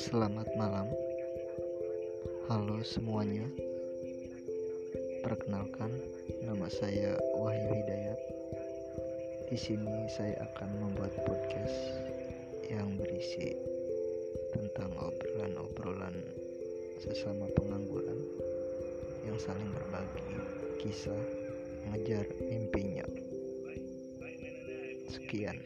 Selamat malam. Halo semuanya. Perkenalkan, nama saya Wahyu Hidayat. Di sini saya akan membuat podcast yang berisi tentang obrolan-obrolan sesama pengangguran yang saling berbagi kisah mengejar mimpinya. Sekian.